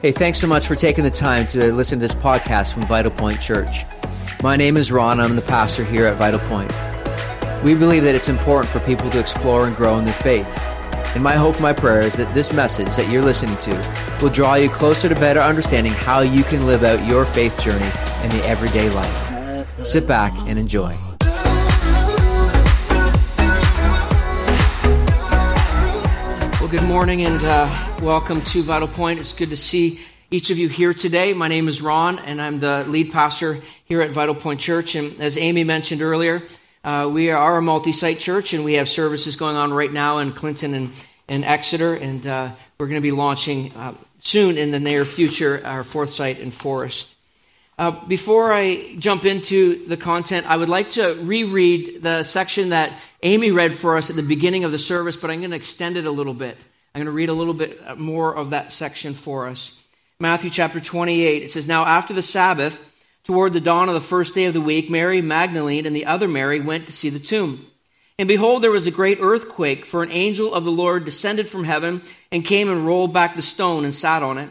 Hey, thanks so much for taking the time to listen to this podcast from Vital Point Church. My name is Ron. I'm the pastor here at Vital Point. We believe that it's important for people to explore and grow in their faith. And my hope, my prayer is that this message that you're listening to will draw you closer to better understanding how you can live out your faith journey in the everyday life. Sit back and enjoy. Good morning and uh, welcome to Vital Point. It's good to see each of you here today. My name is Ron, and I'm the lead pastor here at Vital Point Church. And as Amy mentioned earlier, uh, we are a multi site church, and we have services going on right now in Clinton and, and Exeter. And uh, we're going to be launching uh, soon in the near future our fourth site in Forest. Uh, before I jump into the content, I would like to reread the section that Amy read for us at the beginning of the service, but I'm going to extend it a little bit. I'm going to read a little bit more of that section for us. Matthew chapter 28, it says, Now after the Sabbath, toward the dawn of the first day of the week, Mary Magdalene and the other Mary went to see the tomb. And behold, there was a great earthquake, for an angel of the Lord descended from heaven and came and rolled back the stone and sat on it.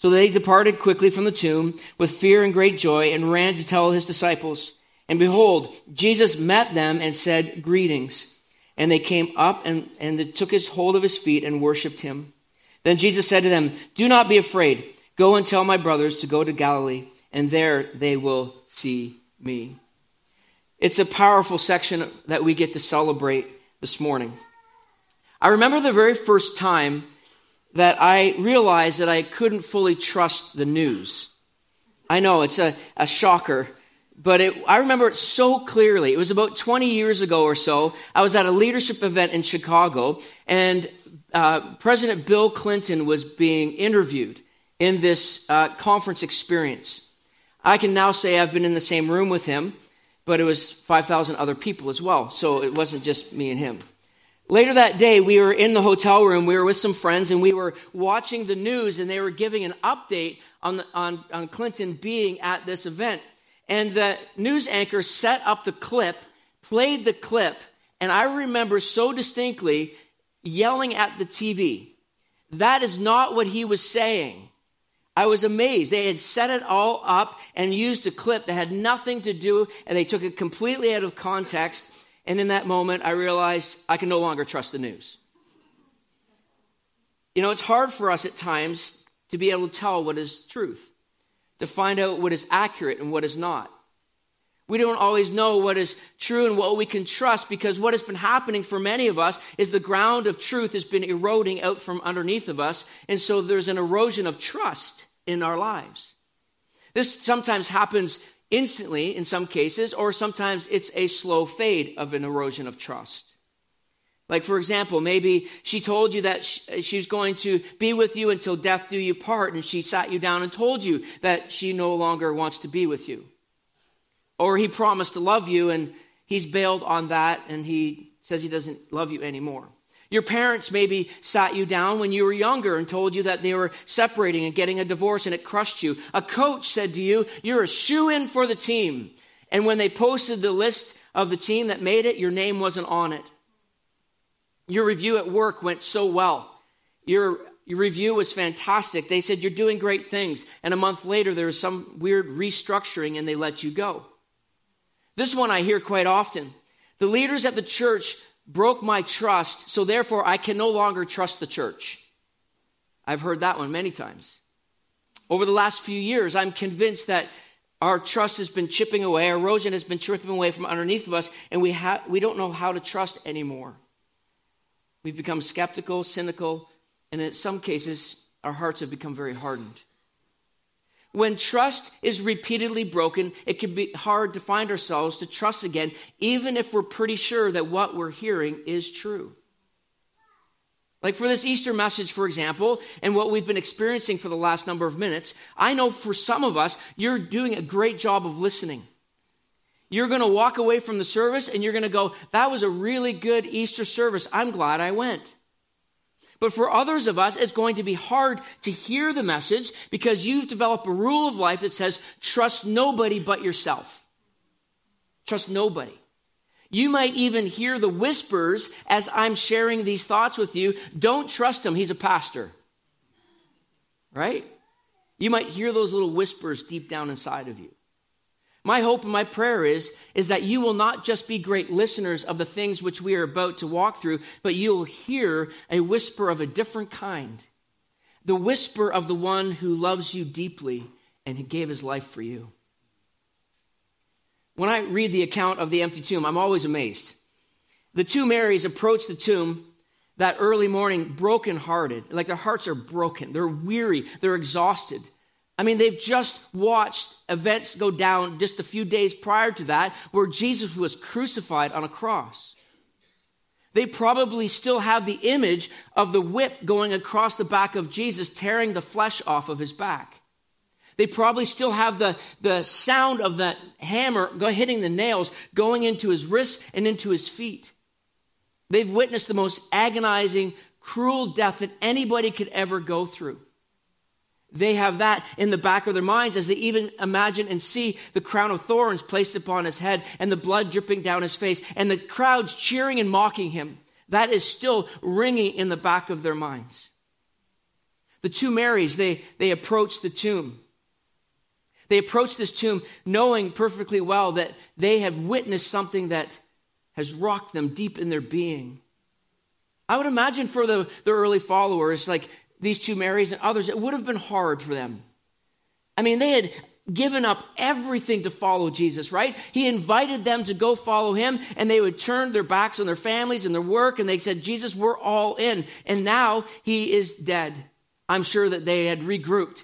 So they departed quickly from the tomb with fear and great joy and ran to tell his disciples. And behold, Jesus met them and said, Greetings. And they came up and, and took his hold of his feet and worshipped him. Then Jesus said to them, Do not be afraid. Go and tell my brothers to go to Galilee, and there they will see me. It's a powerful section that we get to celebrate this morning. I remember the very first time that I realized that I couldn't fully trust the news. I know it's a, a shocker, but it, I remember it so clearly. It was about 20 years ago or so. I was at a leadership event in Chicago, and uh, President Bill Clinton was being interviewed in this uh, conference experience. I can now say I've been in the same room with him, but it was 5,000 other people as well, so it wasn't just me and him. Later that day, we were in the hotel room. We were with some friends and we were watching the news, and they were giving an update on, the, on, on Clinton being at this event. And the news anchor set up the clip, played the clip, and I remember so distinctly yelling at the TV. That is not what he was saying. I was amazed. They had set it all up and used a clip that had nothing to do, and they took it completely out of context and in that moment, I realized I can no longer trust the news. You know, it's hard for us at times to be able to tell what is truth, to find out what is accurate and what is not. We don't always know what is true and what we can trust because what has been happening for many of us is the ground of truth has been eroding out from underneath of us. And so there's an erosion of trust in our lives. This sometimes happens instantly in some cases, or sometimes it's a slow fade of an erosion of trust. Like, for example, maybe she told you that she's going to be with you until death do you part, and she sat you down and told you that she no longer wants to be with you. Or he promised to love you, and he's bailed on that, and he says he doesn't love you anymore. Your parents maybe sat you down when you were younger and told you that they were separating and getting a divorce and it crushed you. A coach said to you, You're a shoe in for the team. And when they posted the list of the team that made it, your name wasn't on it. Your review at work went so well. Your, your review was fantastic. They said, You're doing great things. And a month later, there was some weird restructuring and they let you go. This one I hear quite often. The leaders at the church broke my trust, so therefore I can no longer trust the church. I've heard that one many times. Over the last few years, I'm convinced that our trust has been chipping away, our erosion has been chipping away from underneath of us, and we, ha- we don't know how to trust anymore. We've become skeptical, cynical, and in some cases, our hearts have become very hardened. When trust is repeatedly broken, it can be hard to find ourselves to trust again, even if we're pretty sure that what we're hearing is true. Like for this Easter message, for example, and what we've been experiencing for the last number of minutes, I know for some of us, you're doing a great job of listening. You're going to walk away from the service and you're going to go, that was a really good Easter service. I'm glad I went. But for others of us, it's going to be hard to hear the message because you've developed a rule of life that says, trust nobody but yourself. Trust nobody. You might even hear the whispers as I'm sharing these thoughts with you. Don't trust him, he's a pastor. Right? You might hear those little whispers deep down inside of you. My hope and my prayer is, is that you will not just be great listeners of the things which we are about to walk through, but you'll hear a whisper of a different kind. The whisper of the one who loves you deeply and who gave his life for you. When I read the account of the empty tomb, I'm always amazed. The two Marys approach the tomb that early morning brokenhearted, like their hearts are broken, they're weary, they're exhausted. I mean, they've just watched events go down just a few days prior to that where Jesus was crucified on a cross. They probably still have the image of the whip going across the back of Jesus, tearing the flesh off of his back. They probably still have the, the sound of that hammer hitting the nails going into his wrists and into his feet. They've witnessed the most agonizing, cruel death that anybody could ever go through. They have that in the back of their minds as they even imagine and see the crown of thorns placed upon his head and the blood dripping down his face and the crowds cheering and mocking him. That is still ringing in the back of their minds. The two Marys, they, they approach the tomb. They approach this tomb knowing perfectly well that they have witnessed something that has rocked them deep in their being. I would imagine for the, the early followers, like these two Marys and others, it would have been hard for them. I mean, they had given up everything to follow Jesus, right? He invited them to go follow him, and they would turn their backs on their families and their work, and they said, Jesus, we're all in. And now he is dead. I'm sure that they had regrouped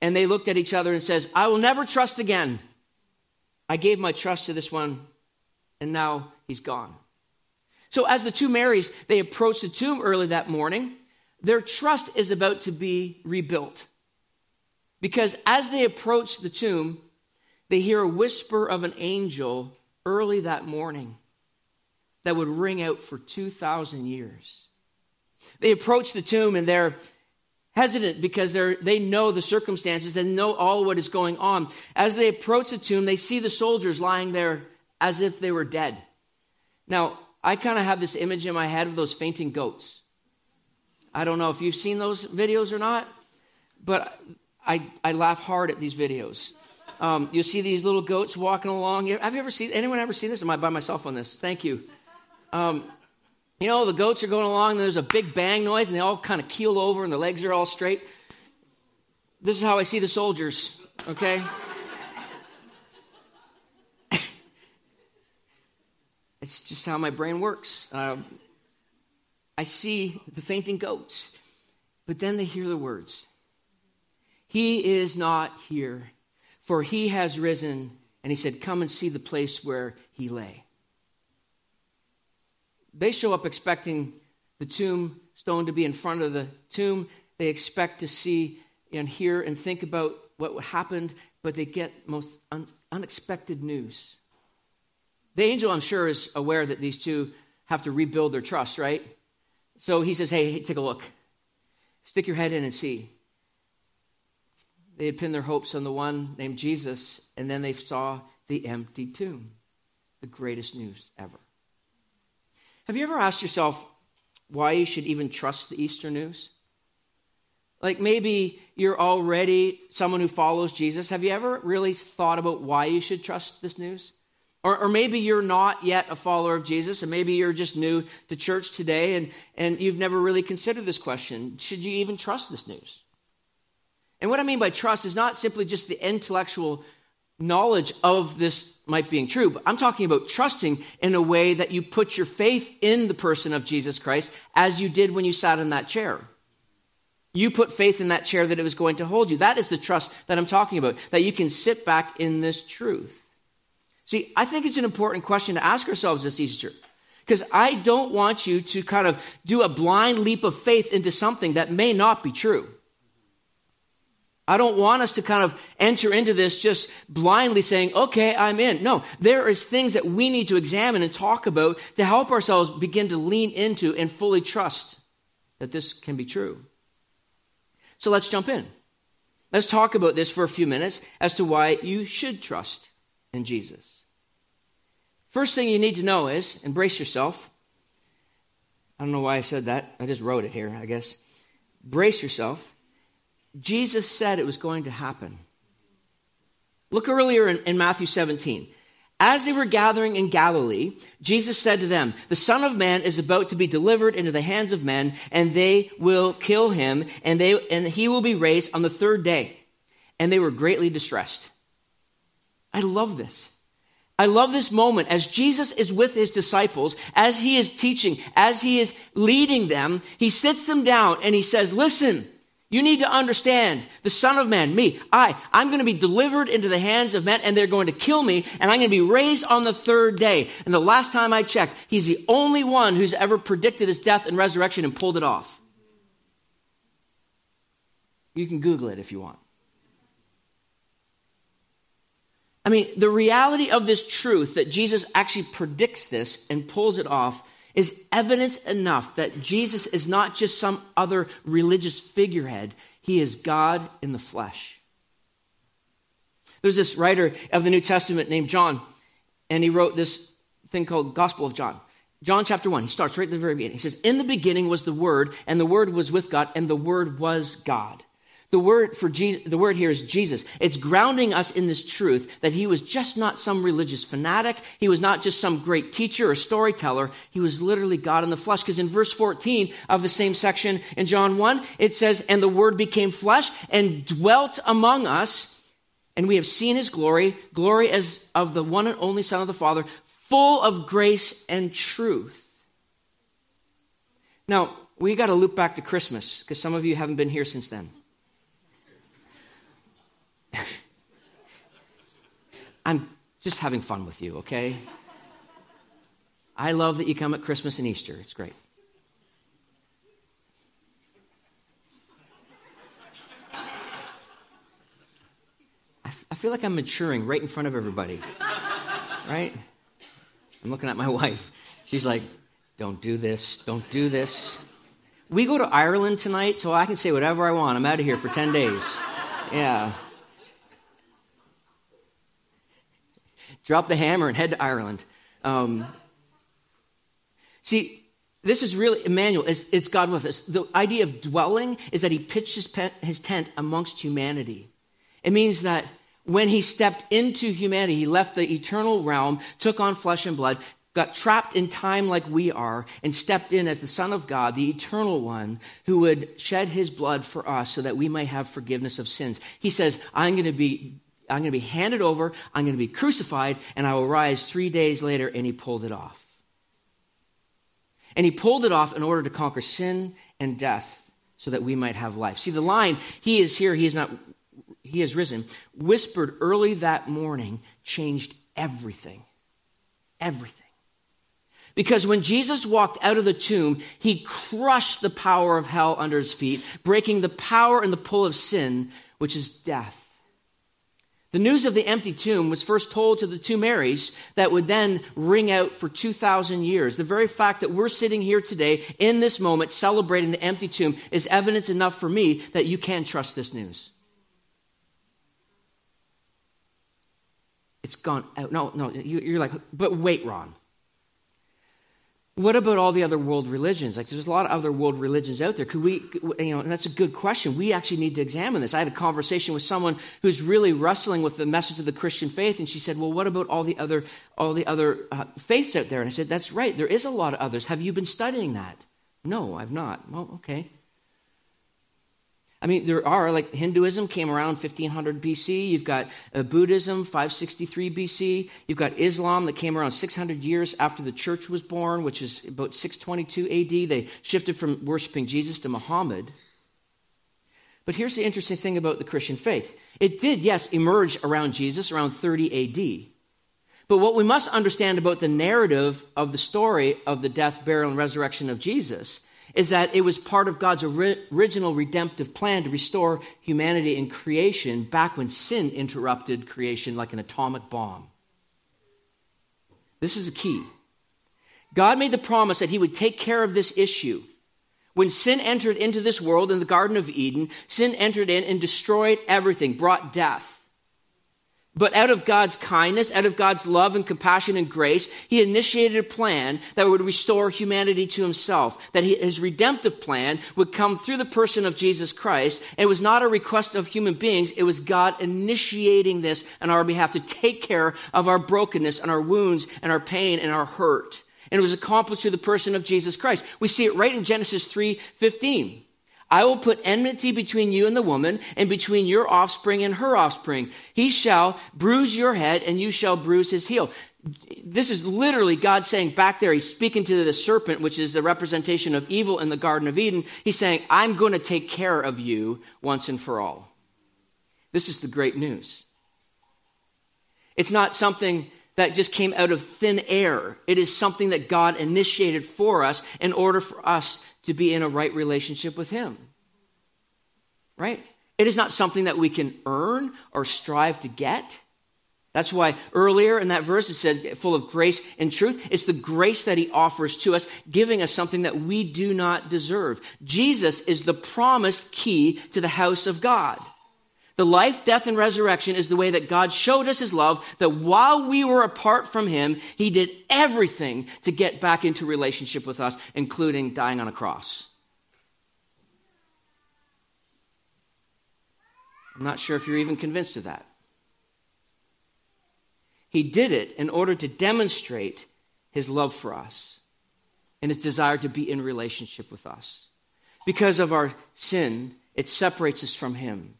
and they looked at each other and says, I will never trust again. I gave my trust to this one, and now he's gone. So as the two Marys, they approach the tomb early that morning, their trust is about to be rebuilt. Because as they approach the tomb, they hear a whisper of an angel early that morning that would ring out for 2,000 years. They approach the tomb and they're hesitant because they they know the circumstances and know all what is going on. As they approach the tomb, they see the soldiers lying there as if they were dead. Now, I kind of have this image in my head of those fainting goats. I don't know if you've seen those videos or not, but I, I laugh hard at these videos. Um, you see these little goats walking along. Have you ever seen anyone ever seen this? Am I by myself on this? Thank you. Um, you know, the goats are going along, and there's a big bang noise, and they all kind of keel over, and their legs are all straight. This is how I see the soldiers, okay? it's just how my brain works. Uh, I see the fainting goats, but then they hear the words He is not here, for he has risen. And he said, Come and see the place where he lay. They show up expecting the tombstone to be in front of the tomb. They expect to see and hear and think about what happened, but they get most un- unexpected news. The angel, I'm sure, is aware that these two have to rebuild their trust, right? So he says, hey, hey take a look. Stick your head in and see. They had pinned their hopes on the one named Jesus, and then they saw the empty tomb. The greatest news ever. Have you ever asked yourself why you should even trust the Easter news? Like maybe you're already someone who follows Jesus. Have you ever really thought about why you should trust this news? Or, or, maybe you're not yet a follower of Jesus, and maybe you're just new to church today and, and you've never really considered this question Should you even trust this news? And what I mean by trust is not simply just the intellectual knowledge of this might being true, but I'm talking about trusting in a way that you put your faith in the person of Jesus Christ as you did when you sat in that chair. You put faith in that chair that it was going to hold you. That is the trust that I'm talking about, that you can sit back in this truth. See, I think it's an important question to ask ourselves this Easter. Because I don't want you to kind of do a blind leap of faith into something that may not be true. I don't want us to kind of enter into this just blindly saying, okay, I'm in. No, there is things that we need to examine and talk about to help ourselves begin to lean into and fully trust that this can be true. So let's jump in. Let's talk about this for a few minutes as to why you should trust in Jesus. First thing you need to know is embrace yourself. I don't know why I said that. I just wrote it here, I guess. Brace yourself. Jesus said it was going to happen. Look earlier in, in, Matthew 17. As they were gathering in Galilee, Jesus said to them, The Son of Man is about to be delivered into the hands of men, and they will kill him, and, they, and he will be raised on the third day. And they were greatly distressed. I love this. I love this moment as Jesus is with his disciples, as he is teaching, as he is leading them, he sits them down and he says, Listen, you need to understand the Son of Man, me, I, I'm going to be delivered into the hands of men and they're going to kill me and I'm going to be raised on the third day. And the last time I checked, he's the only one who's ever predicted his death and resurrection and pulled it off. You can Google it if you want. I mean, the reality of this truth that Jesus actually predicts this and pulls it off is evidence enough that Jesus is not just some other religious figurehead, he is God in the flesh. There's this writer of the New Testament named John, and he wrote this thing called Gospel of John. John chapter 1, he starts right at the very beginning. He says, In the beginning was the Word, and the Word was with God, and the Word was God. The word for Jesus, the word here is Jesus. It's grounding us in this truth that he was just not some religious fanatic. He was not just some great teacher or storyteller. He was literally God in the flesh. Because in verse 14 of the same section in John 1, it says, And the word became flesh and dwelt among us, and we have seen his glory, glory as of the one and only Son of the Father, full of grace and truth. Now, we got to loop back to Christmas, because some of you haven't been here since then. I'm just having fun with you, okay? I love that you come at Christmas and Easter. It's great. I feel like I'm maturing right in front of everybody. Right? I'm looking at my wife. She's like, don't do this, don't do this. We go to Ireland tonight, so I can say whatever I want. I'm out of here for 10 days. Yeah. Drop the hammer and head to Ireland. Um, see, this is really, Emmanuel, it's, it's, God with us. The idea of dwelling is that he pitched his, his tent amongst humanity. It means that when he stepped into humanity, he left the eternal realm, took on flesh and blood, got trapped in time like we are, and stepped in as the Son of God, the eternal one, who would shed his blood for us so that we might have forgiveness of sins. He says, I'm going to be I'm going to be handed over, I'm going to be crucified, and I will rise three days later. And he pulled it off. And he pulled it off in order to conquer sin and death so that we might have life. See, the line, he is here, he is not, he has risen, whispered early that morning, changed everything. Everything. Because when Jesus walked out of the tomb, he crushed the power of hell under his feet, breaking the power and the pull of sin, which is death. The news of the empty tomb was first told to the two Marys that would then ring out for 2,000 years. The very fact that we're sitting here today in this moment celebrating the empty tomb is evidence enough for me that you can trust this news. It's gone out. No, no, you're like, but wait, Ron. What about all the other world religions? Like, there's a lot of other world religions out there. Could we, you know, and that's a good question. We actually need to examine this. I had a conversation with someone who's really wrestling with the message of the Christian faith, and she said, "Well, what about all the other, all the other uh, faiths out there?" And I said, "That's right. There is a lot of others. Have you been studying that?" No, I've not. Well, okay. I mean, there are, like Hinduism came around 1500 BC. You've got uh, Buddhism, 563 BC. You've got Islam that came around 600 years after the church was born, which is about 622 AD. They shifted from worshiping Jesus to Muhammad. But here's the interesting thing about the Christian faith it did, yes, emerge around Jesus, around 30 AD. But what we must understand about the narrative of the story of the death, burial, and resurrection of Jesus is that it was part of God's original redemptive plan to restore humanity and creation back when sin interrupted creation like an atomic bomb. This is a key. God made the promise that He would take care of this issue. When sin entered into this world in the Garden of Eden, sin entered in and destroyed everything, brought death. But out of God's kindness, out of God's love and compassion and grace, He initiated a plan that would restore humanity to Himself. That His redemptive plan would come through the person of Jesus Christ. It was not a request of human beings, it was God initiating this on our behalf to take care of our brokenness and our wounds and our pain and our hurt. And it was accomplished through the person of Jesus Christ. We see it right in Genesis 3 15. I will put enmity between you and the woman, and between your offspring and her offspring. He shall bruise your head, and you shall bruise his heel. This is literally God saying back there, he's speaking to the serpent, which is the representation of evil in the Garden of Eden. He's saying, I'm going to take care of you once and for all. This is the great news. It's not something that just came out of thin air. It is something that God initiated for us in order for us to be in a right relationship with Him. Right? It is not something that we can earn or strive to get. That's why earlier in that verse it said, full of grace and truth. It's the grace that he offers to us, giving us something that we do not deserve. Jesus is the promised key to the house of God. The life, death, and resurrection is the way that God showed us his love, that while we were apart from him, he did everything to get back into relationship with us, including dying on a cross. I'm not sure if you're even convinced of that. He did it in order to demonstrate his love for us and his desire to be in relationship with us. Because of our sin, it separates us from him.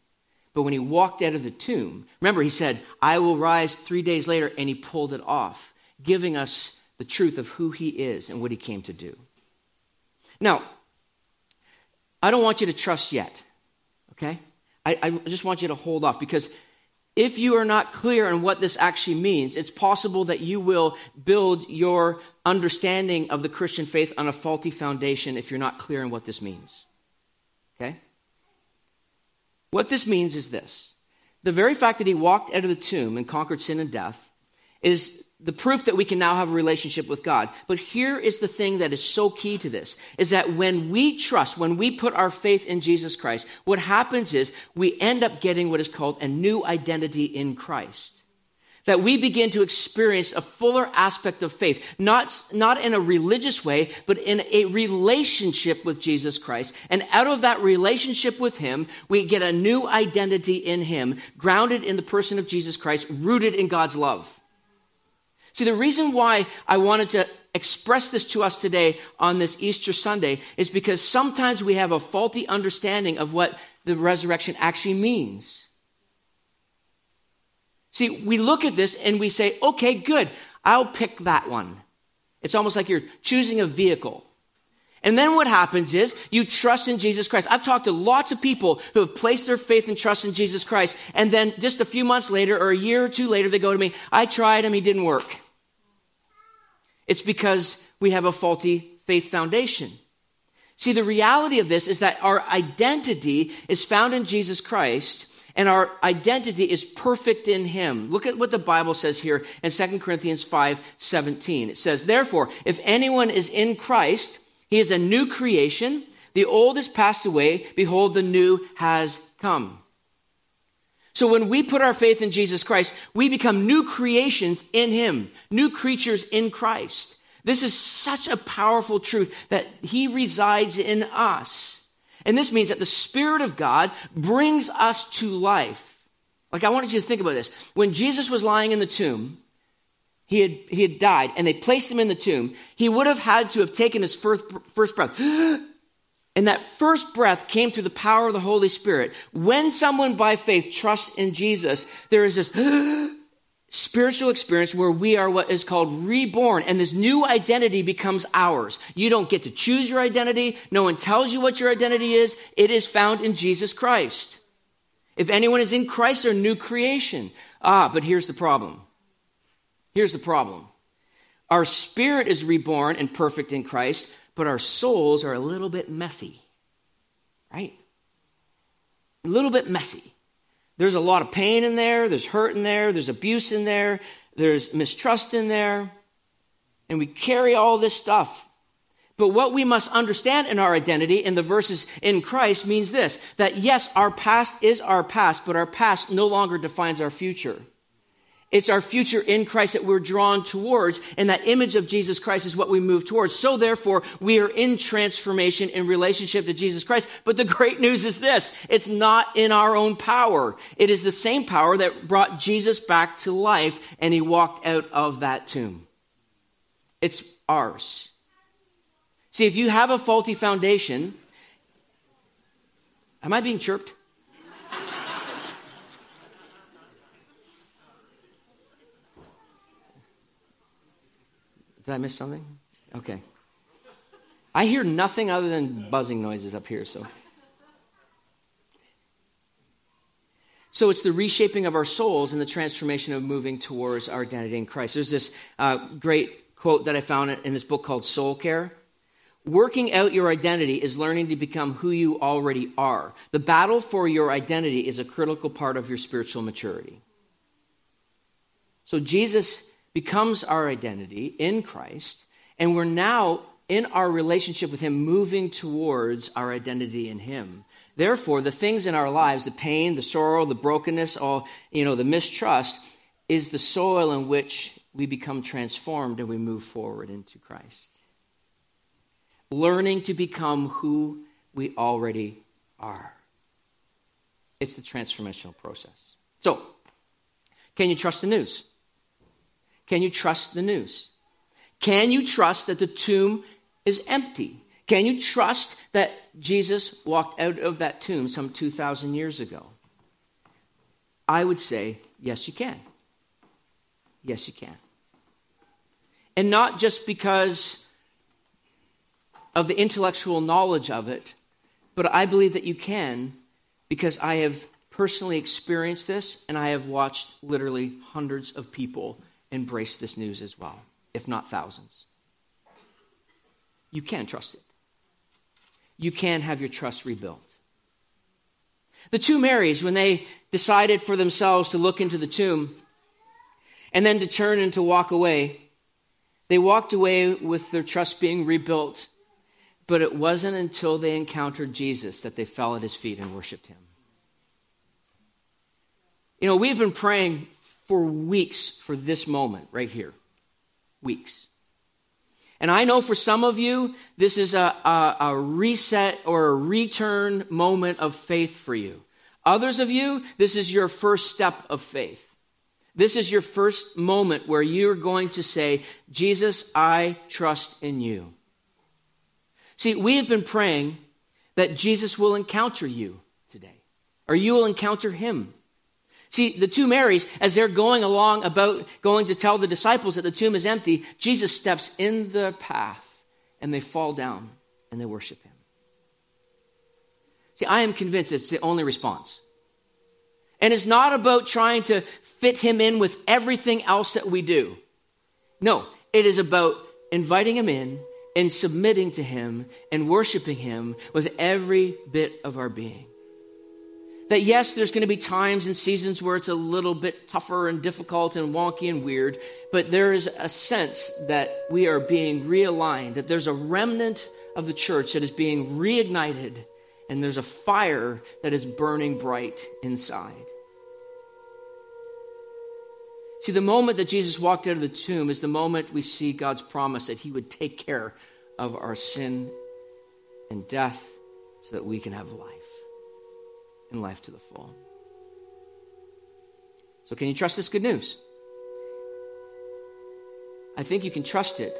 But when he walked out of the tomb, remember, he said, I will rise three days later, and he pulled it off, giving us the truth of who he is and what he came to do. Now, I don't want you to trust yet, okay? I, I just want you to hold off because if you are not clear on what this actually means, it's possible that you will build your understanding of the Christian faith on a faulty foundation if you're not clear on what this means. Okay? What this means is this the very fact that he walked out of the tomb and conquered sin and death is the proof that we can now have a relationship with God. But here is the thing that is so key to this is that when we trust, when we put our faith in Jesus Christ, what happens is we end up getting what is called a new identity in Christ that we begin to experience a fuller aspect of faith, not, not in a religious way, but in a relationship with Jesus Christ. And out of that relationship with Him, we get a new identity in Him, grounded in the person of Jesus Christ, rooted in God's love. See, the reason why I wanted to express this to us today on this Easter Sunday is because sometimes we have a faulty understanding of what the resurrection actually means. See, we look at this and we say, okay, good, I'll pick that one. It's almost like you're choosing a vehicle. And then what happens is you trust in Jesus Christ. I've talked to lots of people who have placed their faith and trust in Jesus Christ. And then just a few months later or a year or two later, they go to me, I tried him, he didn't work. It's because we have a faulty faith foundation. See, the reality of this is that our identity is found in Jesus Christ and our identity is perfect in him. Look at what the Bible says here in 2 Corinthians 5 17. It says, Therefore, if anyone is in Christ, he is a new creation. The old has passed away. Behold, the new has come. So when we put our faith in Jesus Christ, we become new creations in him, new creatures in Christ. This is such a powerful truth that he resides in us. And this means that the Spirit of God brings us to life. Like, I wanted you to think about this. When Jesus was lying in the tomb, he had, he had died, and they placed him in the tomb, he would have had to have taken his first, first breath. And that first breath came through the power of the Holy Spirit. When someone by faith trusts in Jesus, there is this spiritual experience where we are what is called reborn and this new identity becomes ours. You don't get to choose your identity. No one tells you what your identity is. It is found in Jesus Christ. If anyone is in Christ, they're new creation. Ah, but here's the problem. Here's the problem our spirit is reborn and perfect in Christ, but our souls are a little bit messy, right? A little bit messy. There's a lot of pain in there, there's hurt in there, there's abuse in there, there's mistrust in there, and we carry all this stuff. But what we must understand in our identity in the verses in Christ means this that yes, our past is our past, but our past no longer defines our future. It's our future in Christ that we're drawn towards, and that image of Jesus Christ is what we move towards. So therefore, we are in transformation in relationship to Jesus Christ. But the great news is this. It's not in our own power. It is the same power that brought Jesus back to life, and he walked out of that tomb. It's ours. See, if you have a faulty foundation, am I being chirped? Did I miss something? Okay. I hear nothing other than buzzing noises up here, so. So it's the reshaping of our souls and the transformation of moving towards our identity in Christ. There's this uh, great quote that I found in this book called Soul Care. Working out your identity is learning to become who you already are. The battle for your identity is a critical part of your spiritual maturity. So Jesus becomes our identity in Christ, and we're now in our relationship with Him moving towards our identity in Him. Therefore, the things in our lives, the pain, the sorrow, the brokenness, all, you know, the mistrust, is the soil in which we become transformed and we move forward into Christ. Learning to become who we already are. It's the transformational process. So, can you trust the news? Can you trust the news? Can you trust that the tomb is empty? Can you trust that Jesus walked out of that tomb some 2,000 years ago? I would say, yes, you can. Yes, you can. And not just because of the intellectual knowledge of it, but I believe that you can because I have personally experienced this and I have watched literally hundreds of people embrace this news as well, if not thousands. You can trust it. You can have your trust rebuilt. The two Marys, when they decided for themselves to look into the tomb and then to turn and to walk away, they walked away with their trust being rebuilt. But it wasn't until they encountered Jesus that they fell at his feet and worshiped him. You know, we've been praying for weeks for this moment right here. Weeks. And I know for some of you, this is a, a, a, reset or a return moment of faith for you. Others of you, this is your first step of faith. This is your first moment where you're going to say, Jesus, I trust in you. See, we have been praying that Jesus will encounter you today, or you will encounter him See, the two Marys, as they're going along about going to tell the disciples that the tomb is empty, Jesus steps in the path and they fall down and they worship him. See, I am convinced it's the only response. And it's not about trying to fit him in with everything else that we do. No, it is about inviting him in and submitting to him and worshiping him with every bit of our being that yes, there's going to be times and seasons where it's a little bit tougher and difficult and wonky and weird, but there is a sense that we are being realigned, that there's a remnant of the church that is being reignited, and there's a fire that is burning bright inside. See, the moment that Jesus walked out of the tomb is the moment we see God's promise that He would take care of our sin and death so that we can have life life to the full. So, can you trust this good news? I think you can trust it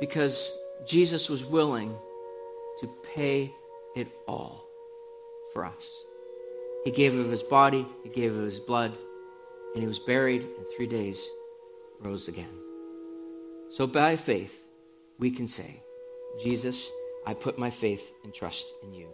because Jesus was willing to pay it all for us. He gave of his body, he gave of his blood, and he was buried, and three days rose again. So, by faith, we can say, Jesus, I put my faith and trust in you.